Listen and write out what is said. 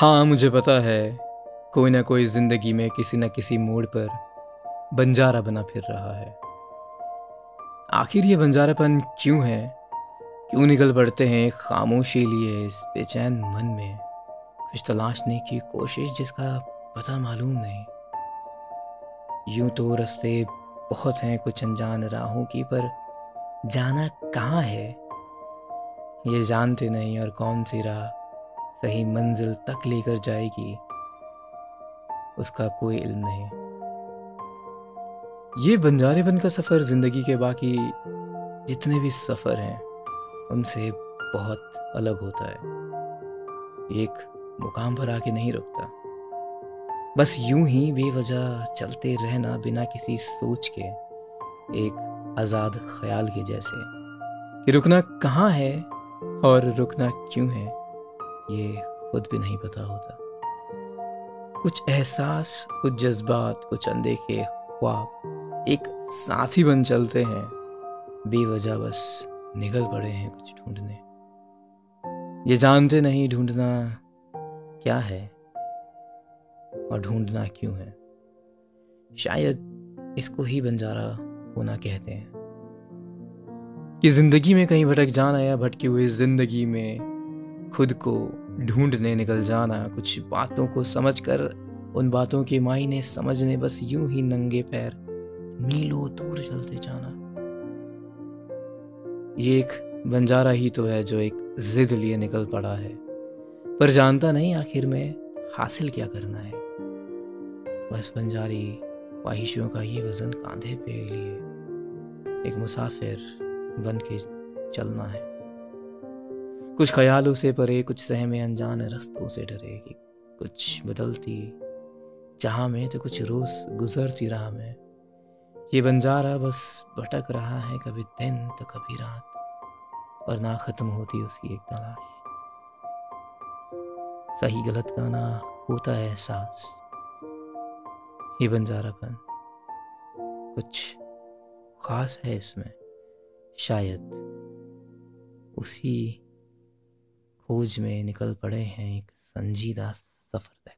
हाँ मुझे पता है, कोई ना कोई ज़िंदगी में किसी न किसी मोड़ पर बंजारा बना फिर रहा है। आखिर ये बंजारापन क्यों है? क्यों निकल पड़ते हैं खामोशी लिए इस बेचैन मन में? कुछ तलाशने की कोशिश जिसका पता मालूम नहीं। यूँ तो रास्ते बहुत हैं कुछ अनजान राहों की, पर जाना कहाँ है? ये जानते नहीं और कौन सी राह? सही मंजिल तक लेकर जाएगी। उसका कोई इल्म नहीं। ये बंजारेपन का सफ़र ज़िंदगी के बाकी जितने भी सफ़र हैं, उनसे बहुत अलग होता है। एक मुकाम पर आके नहीं रुकता। बस यूँ ही बेवजह चलते रहना बिना किसी सोच के, एक आज़ाद ख्याल के जैसे कि रुकना कहाँ है और रुकना क्यों है? ये खुद भी नहीं पता होता। कुछ एहसास, कुछ जज्बात, कुछ अनदेखे ख्वाब एक साथी बन चलते हैं। बेवजह बस निकल पड़े हैं कुछ ढूँढने। ये जानते नहीं ढूंढना क्या है और ढूंढना क्यों है। शायद इसको ही बंजारा होना कहते हैं। कि ज़िंदगी में कहीं भटक जाना या भटकी हुई ज़िंदगी में खुद को ढूँढने निकल जाना, कुछ बातों को समझकर, उन बातों के मायने समझने, बस यूँ ही नंगे पैर मीलों दूर चलते जाना। ये एक बंजारा ही तो है जो एक जिद लिए निकल पड़ा है, पर जानता नहीं आखिर में हासिल क्या करना है। बस बंजारी ख्वाहिशों का ये वज़न कांधे पे लिए, एक मुसाफिर बन के चलना है। कुछ ख्यालों से परे, कुछ सहमे अनजान रस्तों से डरेगी कुछ बदलती चाह में तो कुछ रोज गुजरती राह में। ये बंजारा बस भटक रहा है, कभी दिन तो कभी रात, और ना खत्म होती उसकी एक तलाश। सही गलत का ना होता है एहसास। ये बंजारापन कुछ खास है इसमें, शायद उसी खोज में निकल पड़े हैं एक संजीदा सफ़र तक